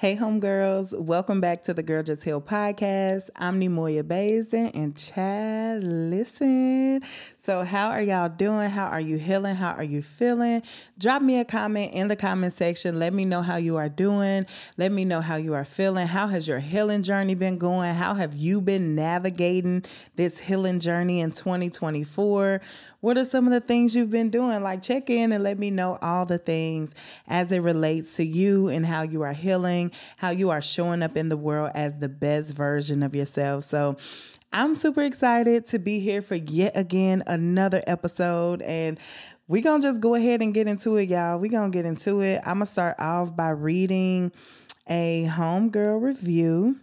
Hey, homegirls, welcome back to the Girl Just Heal podcast. I'm Neimoya Bazin and Chad. Listen. So, how are y'all doing? How are you healing? How are you feeling? Drop me a comment in the comment section. Let me know how you are doing. Let me know how you are feeling. How has your healing journey been going? How have you been navigating this healing journey in 2024? What are some of the things you've been doing? Like, check in and let me know all the things as it relates to you and how you are healing, how you are showing up in the world as the best version of yourself. So, I'm super excited to be here for yet again another episode. And we're going to just go ahead and get into it, y'all. We're going to get into it. I'm going to start off by reading a homegirl review.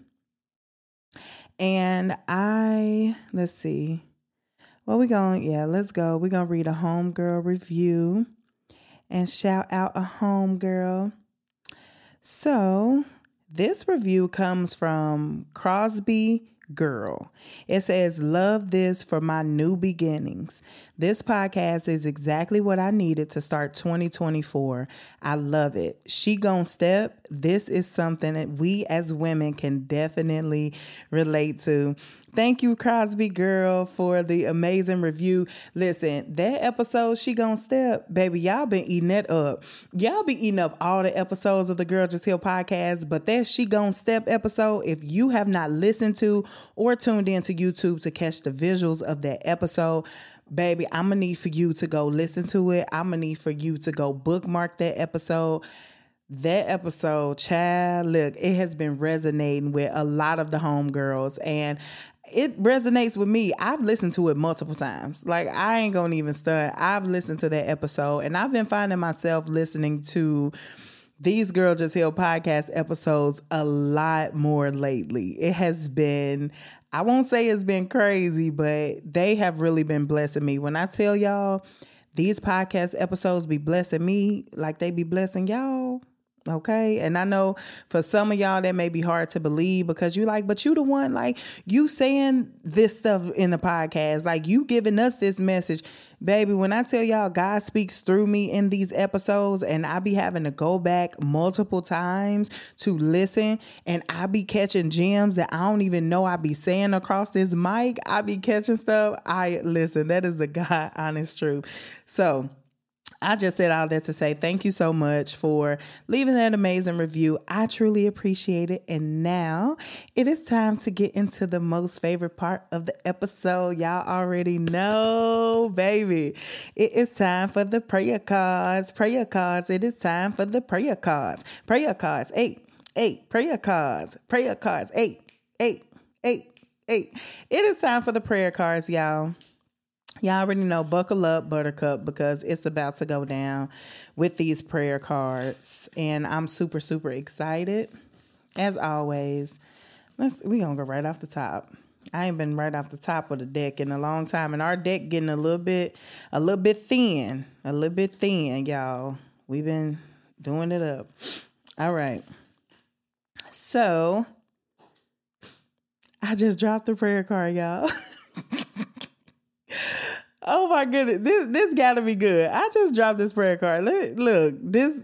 And I, let's see. Well, we going, yeah, let's go. We're going to read a homegirl review and shout out a homegirl. So, this review comes from Crosby Girl. It says, Love this for my new beginnings. This podcast is exactly what I needed to start 2024. I love it. She Gon' Step. This is something that we as women can definitely relate to. Thank you, Crosby Girl, for the amazing review. Listen, that episode, She Gon' Step, baby, y'all been eating that up. Y'all be eating up all the episodes of the Girl Just Heal podcast, but that She Gon' Step episode, if you have not listened to or tuned into YouTube to catch the visuals of that episode, baby, I'm gonna need for you to go listen to it. I'm gonna need for you to go bookmark that episode. That episode, child, look, it has been resonating with a lot of the homegirls, and it resonates with me. I've listened to it multiple times. Like I ain't gonna even start. I've listened to that episode, and I've been finding myself listening to these Girl Just Heal podcast episodes a lot more lately. It has been I won't say it's been crazy, but they have really been blessing me. When I tell y'all these podcast episodes be blessing me like they be blessing y'all. Okay. And I know for some of y'all that may be hard to believe because you like, but you the one like you saying this stuff in the podcast, like you giving us this message. Baby, when I tell y'all God speaks through me in these episodes and I be having to go back multiple times to listen and I be catching gems that I don't even know I be saying across this mic. I be catching stuff. I listen, that is the God honest truth. So I just said all that to say thank you so much for leaving that amazing review. I truly appreciate it. And now it is time to get into the most favorite part of the episode. Y'all already know, baby. It is time for the prayer cards. Prayer cards. It is time for the prayer cards. Prayer cards. Eight, eight. Prayer cards. Prayer cards. Eight, eight, eight, eight. It is time for the prayer cards, y'all. Y'all already know, buckle up, Buttercup, because it's about to go down with these prayer cards. And I'm super, super excited. As always, let's we gonna go right off the top. I ain't been right off the top of the deck in a long time, and our deck getting a little bit, a little bit thin, a little bit thin, y'all. We've been doing it up. All right. So I just dropped the prayer card, y'all. Oh my goodness, this this got to be good. I just dropped this prayer card. Look, look, this.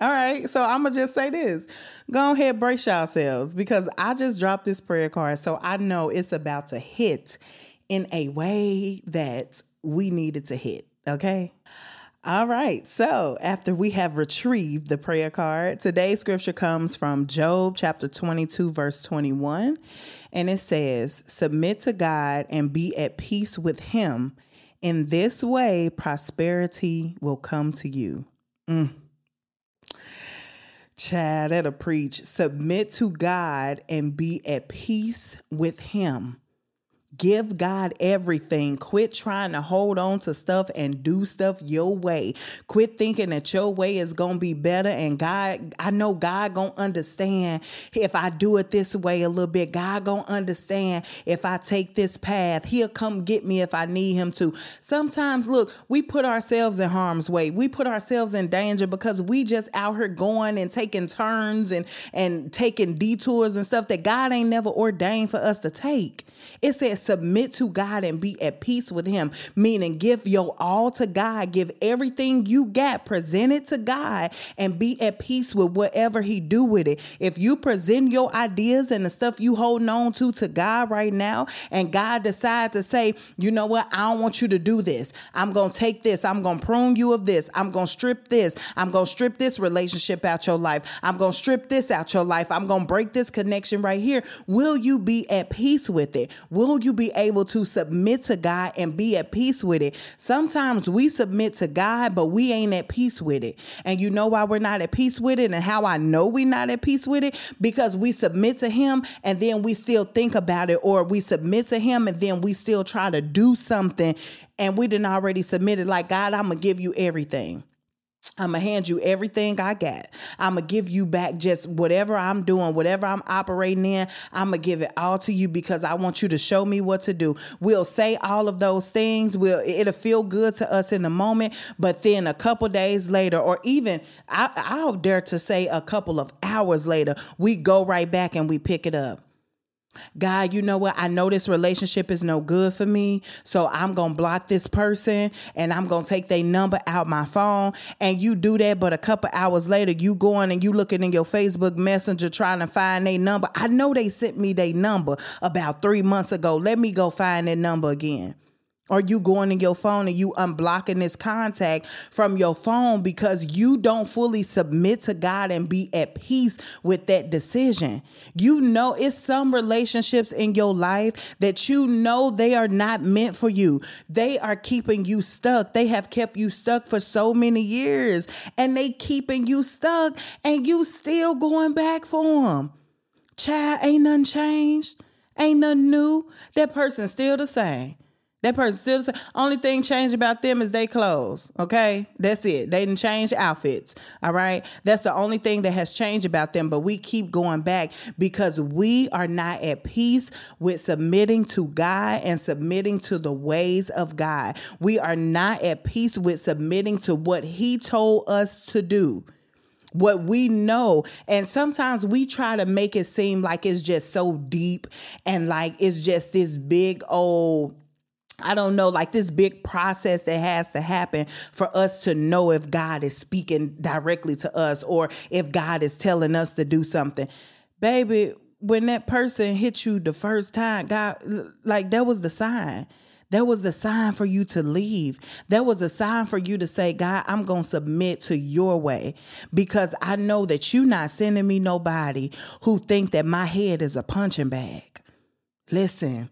All right, so I'm gonna just say this. Go ahead, brace yourselves because I just dropped this prayer card, so I know it's about to hit in a way that we needed to hit. Okay. All right. So, after we have retrieved the prayer card, today's scripture comes from Job chapter 22, verse 21. And it says, Submit to God and be at peace with Him, in this way, prosperity will come to you. Mm. Chad, that'll preach. Submit to God and be at peace with Him. Give God everything. Quit trying to hold on to stuff and do stuff your way. Quit thinking that your way is going to be better and God I know God going to understand if I do it this way a little bit. God going to understand if I take this path. He'll come get me if I need him to. Sometimes look, we put ourselves in harm's way. We put ourselves in danger because we just out here going and taking turns and and taking detours and stuff that God ain't never ordained for us to take. It says submit to God and be at peace with Him, meaning give your all to God, give everything you got, present it to God, and be at peace with whatever He do with it. If you present your ideas and the stuff you holding on to to God right now, and God decides to say, you know what, I don't want you to do this. I'm gonna take this. I'm gonna prune you of this. I'm gonna strip this. I'm gonna strip this relationship out your life. I'm gonna strip this out your life. I'm gonna break this connection right here. Will you be at peace with it? Will you be able to submit to God and be at peace with it? Sometimes we submit to God, but we ain't at peace with it. And you know why we're not at peace with it and how I know we're not at peace with it? Because we submit to Him and then we still think about it, or we submit to Him and then we still try to do something and we didn't already submit it. like God, I'm gonna give you everything. I'm gonna hand you everything I got. I'm gonna give you back just whatever I'm doing, whatever I'm operating in. I'm gonna give it all to you because I want you to show me what to do. We'll say all of those things. We'll it'll feel good to us in the moment, but then a couple days later, or even I, I'll dare to say a couple of hours later, we go right back and we pick it up. God, you know what? I know this relationship is no good for me. So I'm going to block this person and I'm going to take their number out my phone. And you do that, but a couple hours later, you going and you looking in your Facebook Messenger trying to find their number. I know they sent me their number about three months ago. Let me go find their number again. Or you going in your phone and you unblocking this contact from your phone because you don't fully submit to God and be at peace with that decision. You know, it's some relationships in your life that you know they are not meant for you. They are keeping you stuck. They have kept you stuck for so many years and they keeping you stuck and you still going back for them. Child, ain't nothing changed. Ain't nothing new. That person's still the same. That person still the only thing changed about them is they clothes. Okay. That's it. They didn't change outfits. All right. That's the only thing that has changed about them. But we keep going back because we are not at peace with submitting to God and submitting to the ways of God. We are not at peace with submitting to what He told us to do what we know. And sometimes we try to make it seem like it's just so deep and like it's just this big old I don't know, like this big process that has to happen for us to know if God is speaking directly to us or if God is telling us to do something. Baby, when that person hit you the first time, God, like that was the sign. That was the sign for you to leave. That was a sign for you to say, God, I'm going to submit to your way because I know that you're not sending me nobody who think that my head is a punching bag. Listen,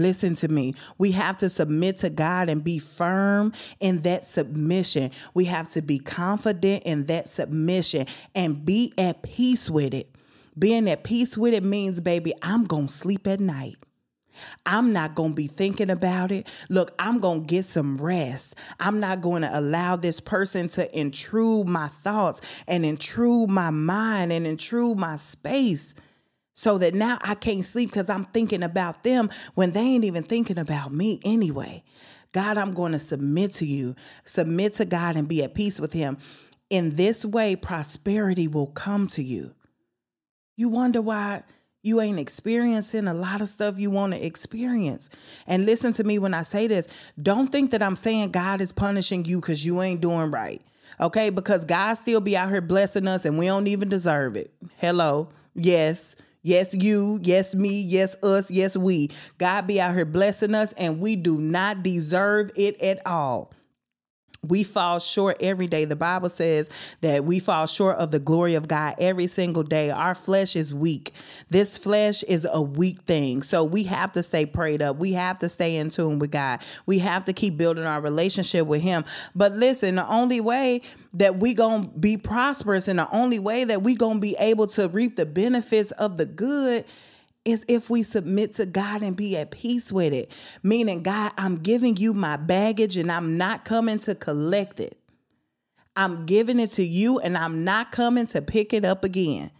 Listen to me. We have to submit to God and be firm in that submission. We have to be confident in that submission and be at peace with it. Being at peace with it means, baby, I'm going to sleep at night. I'm not going to be thinking about it. Look, I'm going to get some rest. I'm not going to allow this person to intrude my thoughts and intrude my mind and intrude my space so that now I can't sleep because I'm thinking about them when they ain't even thinking about me anyway. God, I'm going to submit to you, submit to God and be at peace with Him. In this way, prosperity will come to you. You wonder why you ain't experiencing a lot of stuff you want to experience. And listen to me when I say this. Don't think that I'm saying God is punishing you because you ain't doing right. Okay? Because God still be out here blessing us and we don't even deserve it. Hello. Yes. Yes, you. Yes, me. Yes, us. Yes, we. God be out here blessing us, and we do not deserve it at all we fall short every day. The Bible says that we fall short of the glory of God every single day. Our flesh is weak. This flesh is a weak thing. So we have to stay prayed up. We have to stay in tune with God. We have to keep building our relationship with Him. But listen, the only way that we to be prosperous and the only way that we to be able to reap the benefits of the good is if we submit to God and be at peace with it. Meaning, God, I'm giving you my baggage and I'm not coming to collect it. I'm giving it to you and I'm not coming to pick it up again.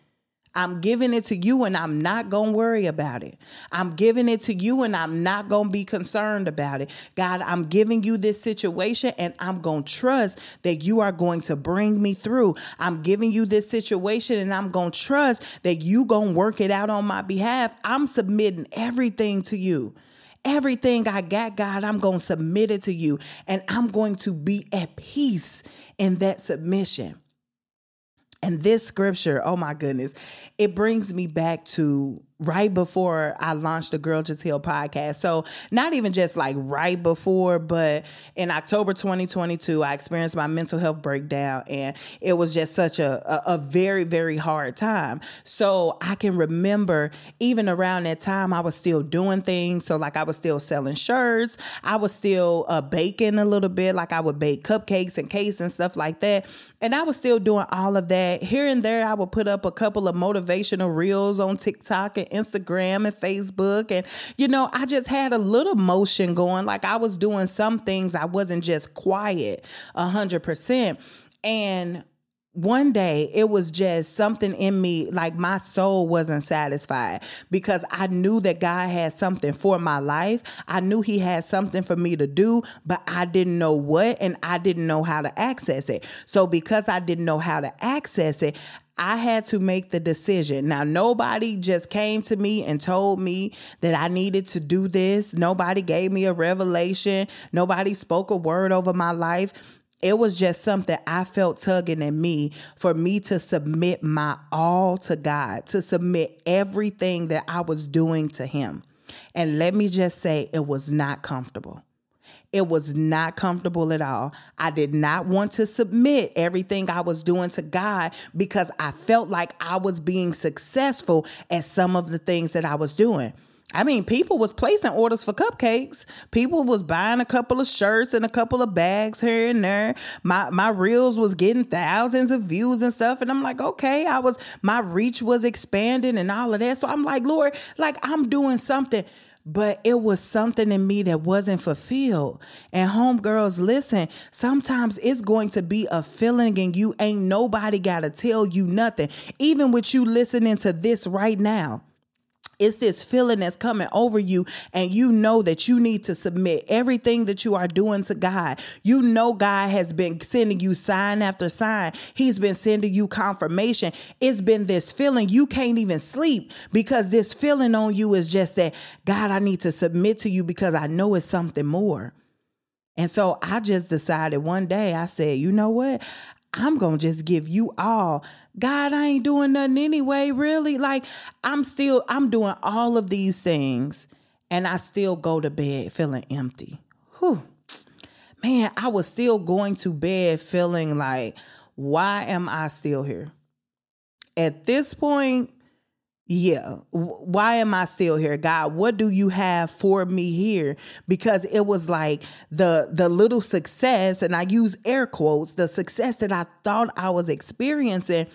I'm giving it to you and I'm not going to worry about it. I'm giving it to you and I'm not going to be concerned about it. God, I'm giving you this situation and I'm going to trust that you are going to bring me through. I'm giving you this situation and I'm going to trust that you going to work it out on my behalf. I'm submitting everything to you. Everything I got, God, I'm going to submit it to you and I'm going to be at peace in that submission. And this scripture, oh my goodness, it brings me back to right before I launched the Girl Just Heal podcast. So, not even just like right before, but in October 2022, I experienced my mental health breakdown and it was just such a, a, a, very, very hard time. So, I can remember even around that time, I was still doing things. So, like, I was still selling shirts, I was still uh, baking a little bit, like, I would bake cupcakes and cakes and stuff like that. And I was still doing all of that. Here and there, I would put up a couple of motivational reels on TikTok and Instagram and Facebook. And, you know, I just had a little motion going. Like I was doing some things, I wasn't just quiet a hundred percent. And one day it was just something in me like my soul wasn't satisfied because I knew that God had something for my life. I knew he had something for me to do, but I didn't know what and I didn't know how to access it. So because I didn't know how to access it, I had to make the decision. Now, nobody just came to me and told me that I needed to do this. Nobody gave me a revelation. Nobody spoke a word over my life. It was just something I felt tugging in me for me to submit my all to God, to submit everything that I was doing to Him. And let me just say, it was not comfortable. It was not comfortable at all. I did not want to submit everything I was doing to God because I felt like I was being successful at some of the things that I was doing. I mean, people was placing orders for cupcakes. People was buying a couple of shirts and a couple of bags here and there. My my reels was getting thousands of views and stuff. And I'm like, okay, I was my reach was expanding and all of that. So I'm like, Lord, like I'm doing something but it was something in me that wasn't fulfilled. And homegirls, listen, sometimes it's going to be a feeling and you ain't nobody got to tell you nothing. Even with you listening to this right now. It's this feeling that's coming over you, and you know that you need to submit everything that you are doing to God. You know, God has been sending you sign after sign, He's been sending you confirmation. It's been this feeling you can't even sleep because this feeling on you is just that, God, I need to submit to you because I know it's something more. And so I just decided one day, I said, you know what? I'm going to just give you all. God, I ain't doing nothing anyway, really. Like, I'm still, I'm doing all of these things and I still go to bed feeling empty. Whew. Man, I was still going to bed feeling like, why am I still here? At this point, yeah. Why am i still here? God what do you have for me here? Because it was like the the little success and i use air quotes the success that i thought i was experiencing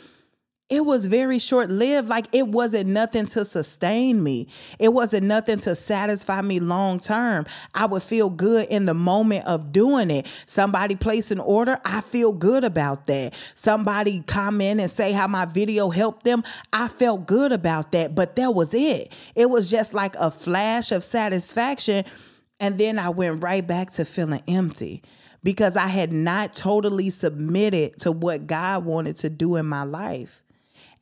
it was very short lived. Like it wasn't nothing to sustain me. It wasn't nothing to satisfy me long term. I would feel good in the moment of doing it. Somebody place an order, I feel good about that. Somebody comment and say how my video helped them, I felt good about that. But that was it. It was just like a flash of satisfaction. And then I went right back to feeling empty because I had not totally submitted to what God wanted to do in my life.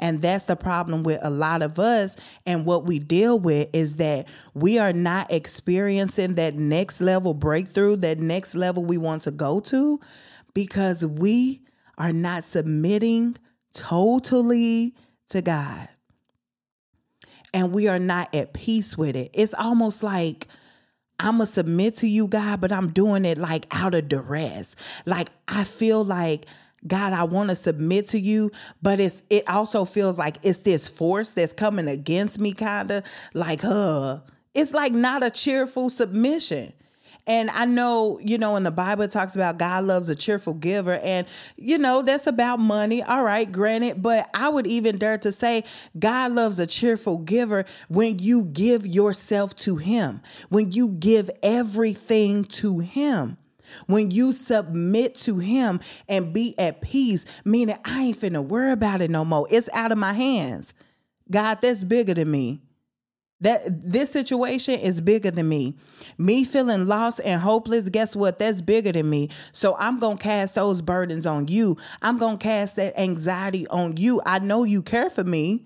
And that's the problem with a lot of us. And what we deal with is that we are not experiencing that next level breakthrough, that next level we want to go to, because we are not submitting totally to God. And we are not at peace with it. It's almost like, I'm going to submit to you, God, but I'm doing it like out of duress. Like, I feel like God, I want to submit to you, but it's it also feels like it's this force that's coming against me, kind of like, uh, it's like not a cheerful submission. And I know, you know, in the Bible it talks about God loves a cheerful giver. And, you know, that's about money. All right, granted. But I would even dare to say God loves a cheerful giver when you give yourself to Him, when you give everything to Him. When you submit to him and be at peace, meaning I ain't finna worry about it no more. It's out of my hands. God, that's bigger than me. That this situation is bigger than me. Me feeling lost and hopeless, guess what? That's bigger than me. So I'm going to cast those burdens on you. I'm going to cast that anxiety on you. I know you care for me.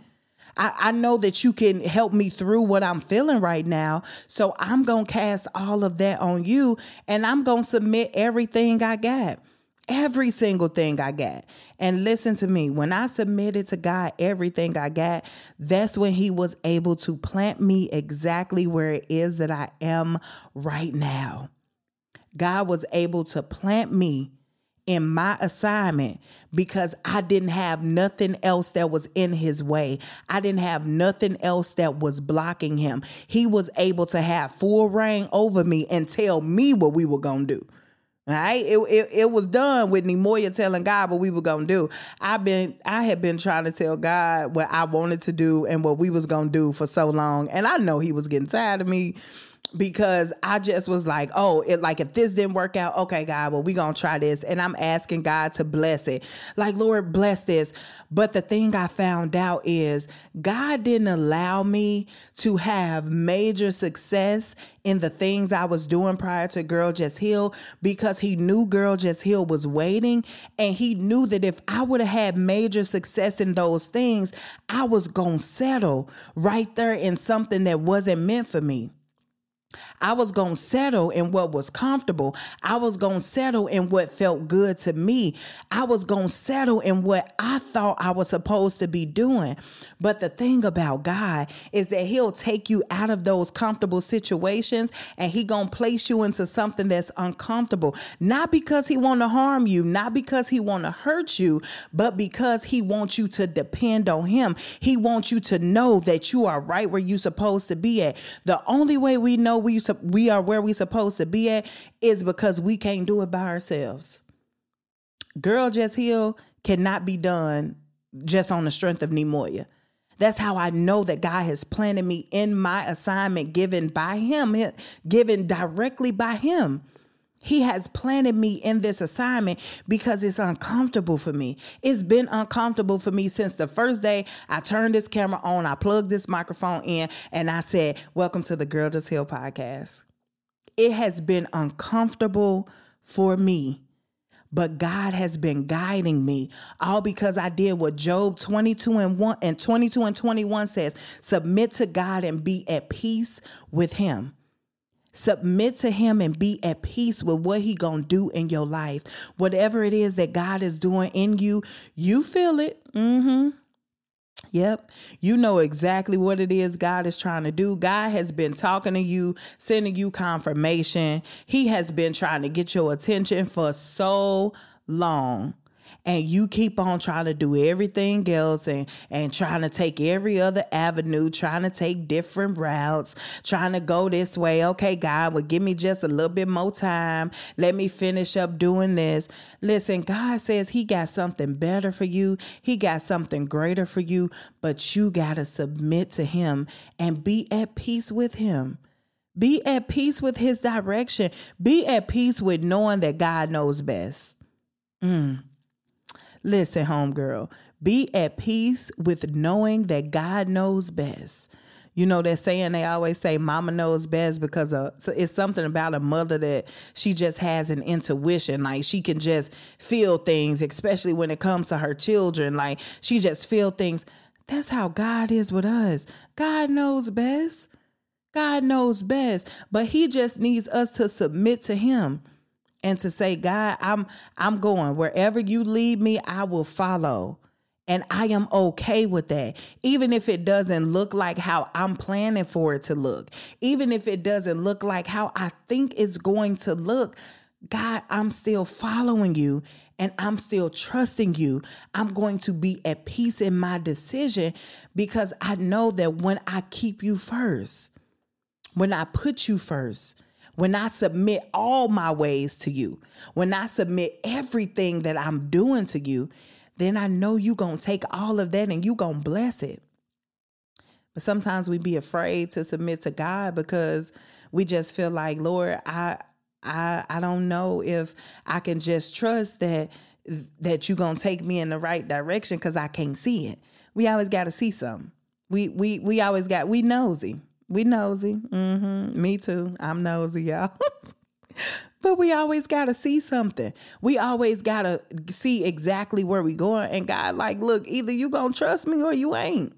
I, I know that you can help me through what I'm feeling right now. So I'm going to cast all of that on you and I'm going to submit everything I got every single thing I got. And listen to me, when I submitted to God everything I got, that's when He was able to plant me exactly where it is that I am right now. God was able to plant me in my assignment because I didn't have nothing else that was in his way. I didn't have nothing else that was blocking him. He was able to have full reign over me and tell me what we were going to do. All right, it, it, it was done with Neimoya telling God what we were gonna do. I've been I had been trying to tell God what I wanted to do and what we was gonna do for so long, and I know He was getting tired of me because I just was like, oh, it like if this didn't work out, okay, God, well, we gonna try this. And I'm asking God to bless it. Like, Lord, bless this. But the thing I found out is God didn't allow me to have major success in the things I was doing prior to Girl Just Heal because he knew Girl Just Heal was waiting. And he knew that if I would have had major success in those things, I was gonna settle right there in something that wasn't meant for me. I was going to settle in what was comfortable. I was going to settle in what felt good to me. I was going to settle in what I thought I was supposed to be doing. But the thing about God is that he'll take you out of those comfortable situations and he going to place you into something that's uncomfortable. Not because he want to harm you, not because he want to hurt you, but because he wants you to depend on him. He wants you to know that you are right where you're supposed to be at. The only way we know we we are where we supposed to be at is because we can't do it by ourselves. Girl Just Heal cannot be done just on the strength of Neimoya. That's how I know that God has planted me in my assignment given by Him, given directly by Him. He has planted me in this assignment because it's uncomfortable for me. It's been uncomfortable for me since the first day I turned this camera on, I plugged this microphone in, and I said, Welcome to the Girl Just Heal podcast. It has been uncomfortable for me but God has been guiding me all because I did what Job 22 and 1 and 22 and 21 says, submit to God and be at peace with him. Submit to him and be at peace with what he going to do in your life. Whatever it is that God is doing in you, you feel it. Mhm. Yep. You know exactly what it is God is trying to do. God has been talking to you, sending you confirmation. He has been trying to get your attention for so long and you keep on trying to do everything else and and trying to take every other avenue, trying to take different routes, trying to go this way. Okay, God, well, give me just a little bit more time. Let me finish up doing this. Listen, God says He got something better for you. He got something greater for you, but you got to submit to Him and be at peace with Him. Be at peace with his direction. Be at peace with knowing that God knows best. Mm. Listen, homegirl, be at peace with knowing that God knows best. You know that saying they always say mama knows best because of, so it's something about a mother that she just has an intuition. Like she can just feel things especially when it comes to her children. Like she just feel things. That's how God is with us. God knows best. God knows best. But he just needs us to submit to him and to say, God, I'm I'm going wherever you lead me, I will follow. And I am okay with that. Even if it doesn't look like how I'm planning for it to look. Even if it doesn't look like how I think it's going to look. God, I'm still following you and I'm still trusting you. I'm going to be at peace in my decision because I know that when I keep you first, when I put you first, when I submit all my ways to you, when I submit everything that I'm doing to you, then I know you going to take all of that and you going to bless it. But sometimes we be afraid to submit to God because we just feel like, Lord, I I I don't know if I can just trust that that you're gonna take me in the right direction because I can't see it. We always gotta see something. We we we always got we nosy. We nosy. Mm-hmm. Me too. I'm nosy, y'all. but we always gotta see something. We always gotta see exactly where we going. And God, like, look, either you gonna trust me or you ain't.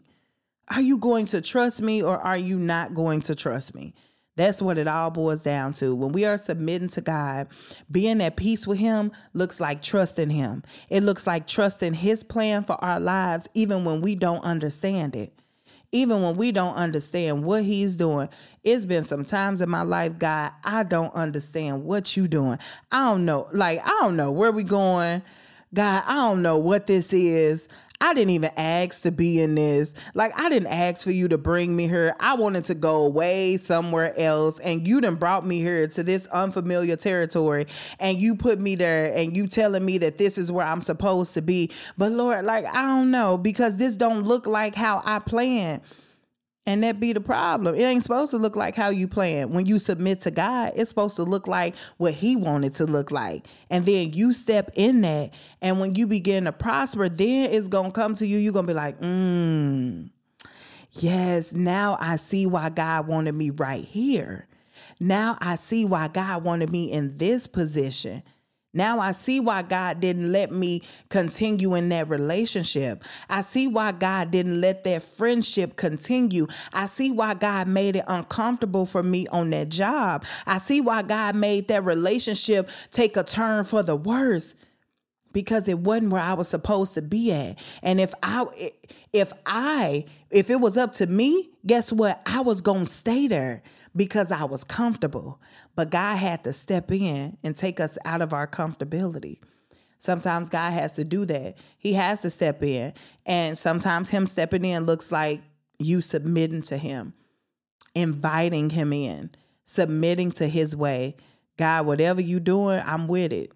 Are you going to trust me or are you not going to trust me? That's what it all boils down to. When we are submitting to God, being at peace with Him looks like trusting Him. It looks like trusting His plan for our lives, even when we don't understand it. Even when we don't understand what He's doing. It's been some times in my life, God, I don't understand what you doing. I don't know. Like, I don't know where we going. God, I don't know what this is. I didn't even ask to be in this. Like, I didn't ask for you to bring me here. I wanted to go away somewhere else. And you done brought me here to this unfamiliar territory. And you put me there and you telling me that this is where I'm supposed to be. But Lord, like, I don't know because this don't look like how I planned. And that be the problem. It ain't supposed to look like how you plan. When you submit to God, it's supposed to look like what He wanted to look like. And then you step in that. And when you begin to prosper, then it's going to come to you. You're going to be like, mm, yes, now I see why God wanted me right here. Now I see why God wanted me in this position. Now I see why God didn't let me continue in that relationship. I see why God didn't let that friendship continue. I see why God made it uncomfortable for me on that job. I see why God made that relationship take a turn for the worse because it wasn't where I was supposed to be at. And if I if I if it was up to me, guess what? I was going to stay there because I was comfortable. But God had to step in and take us out of our comfortability. Sometimes God has to do that. He has to step in. And sometimes Him stepping in looks like you submitting to Him, inviting Him in, submitting to His way. God, whatever you're doing, I'm with it.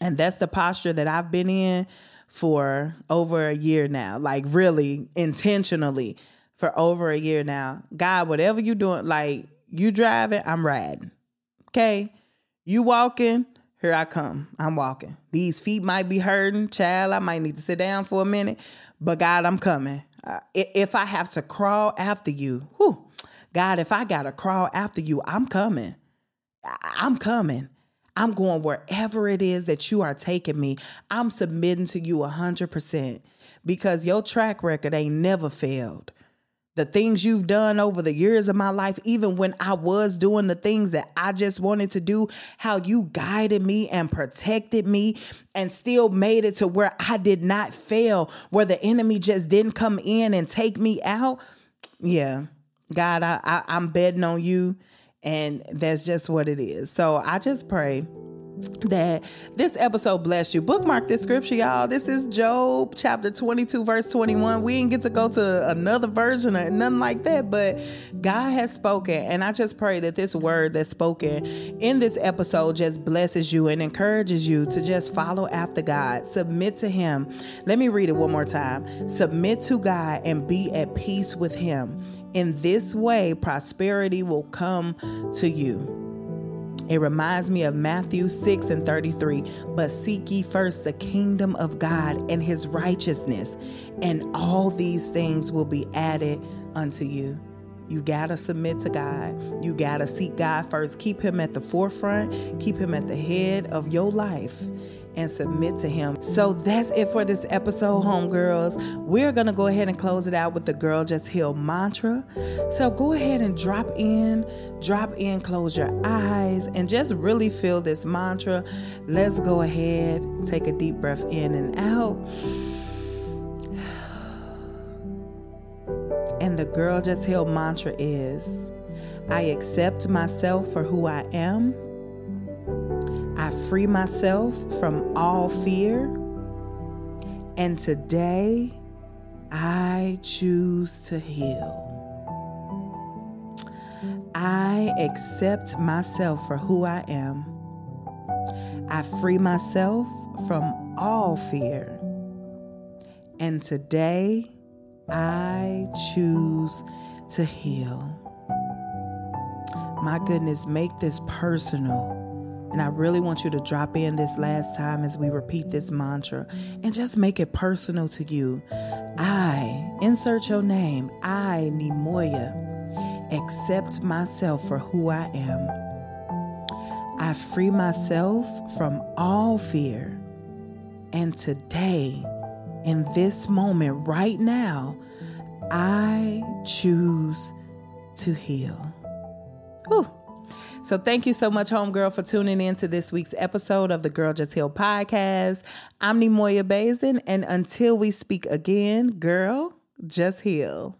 And that's the posture that I've been in for over a year now, like really intentionally for over a year now. God, whatever you're doing, like you driving, I'm riding. Okay. You walking, here I come. I'm walking. These feet might be hurting, child. I might need to sit down for a minute, but God, I'm coming. Uh, if I have to crawl after you, whew, God, if I got to crawl after you, I'm coming. I'm coming. I'm going wherever it is that you are taking me. I'm submitting to you 100% because your track record ain't never failed the things you've done over the years of my life, even when I was doing the things that I just wanted to do, how you guided me and protected me and still made it to where I did not fail, where the enemy just didn't come in and take me out. Yeah, God, I, I, I'm betting on you, and that's just what it is. So I just pray that this episode blessed you. Bookmark this scripture, y'all. This is Job chapter 22, verse 21. We didn't get to go to another version or nothing like that, but God has spoken. And I just pray that this word that's spoken in this episode just blesses you and encourages you to just follow after God, submit to Him. Let me read it one more time. Submit to God and be at peace with Him. In this way, prosperity will come to you. It reminds me of Matthew 6 and 33. But seek ye first the kingdom of God and his righteousness, and all these things will be added unto you. You got to submit to God. You got to seek God first. Keep Him at the forefront, keep Him at the head of your life and submit to Him. So that's it for this episode, homegirls. We're going to go ahead and close it out with the Girl Just Heal mantra. So go ahead and drop in, drop in, close your eyes, and just really feel this mantra. Let's go ahead, take a deep breath in and out. And the Girl Just Heal mantra is I accept myself for who I am. I free myself from all fear. And today, I choose to heal. I accept myself for who I am. I free myself from all fear. And today, I choose to heal. My goodness, make this personal. And I really want you to drop in this last time as we repeat this mantra and just make it personal to you. I, insert your name, I, Neimoya, accept myself for who I am. I free myself from all fear. And today, in this moment, right now, I choose to heal. Whew. So thank you so much, homegirl, for tuning in to this week's episode of the Girl Just Heal podcast. I'm Neimoya Bazin, and until we speak again, girl, just heal.